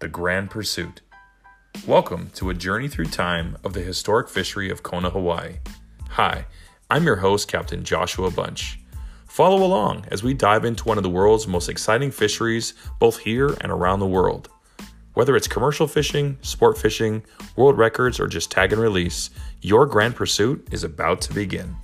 The Grand Pursuit. Welcome to a journey through time of the historic fishery of Kona, Hawaii. Hi, I'm your host, Captain Joshua Bunch. Follow along as we dive into one of the world's most exciting fisheries, both here and around the world. Whether it's commercial fishing, sport fishing, world records, or just tag and release, your grand pursuit is about to begin.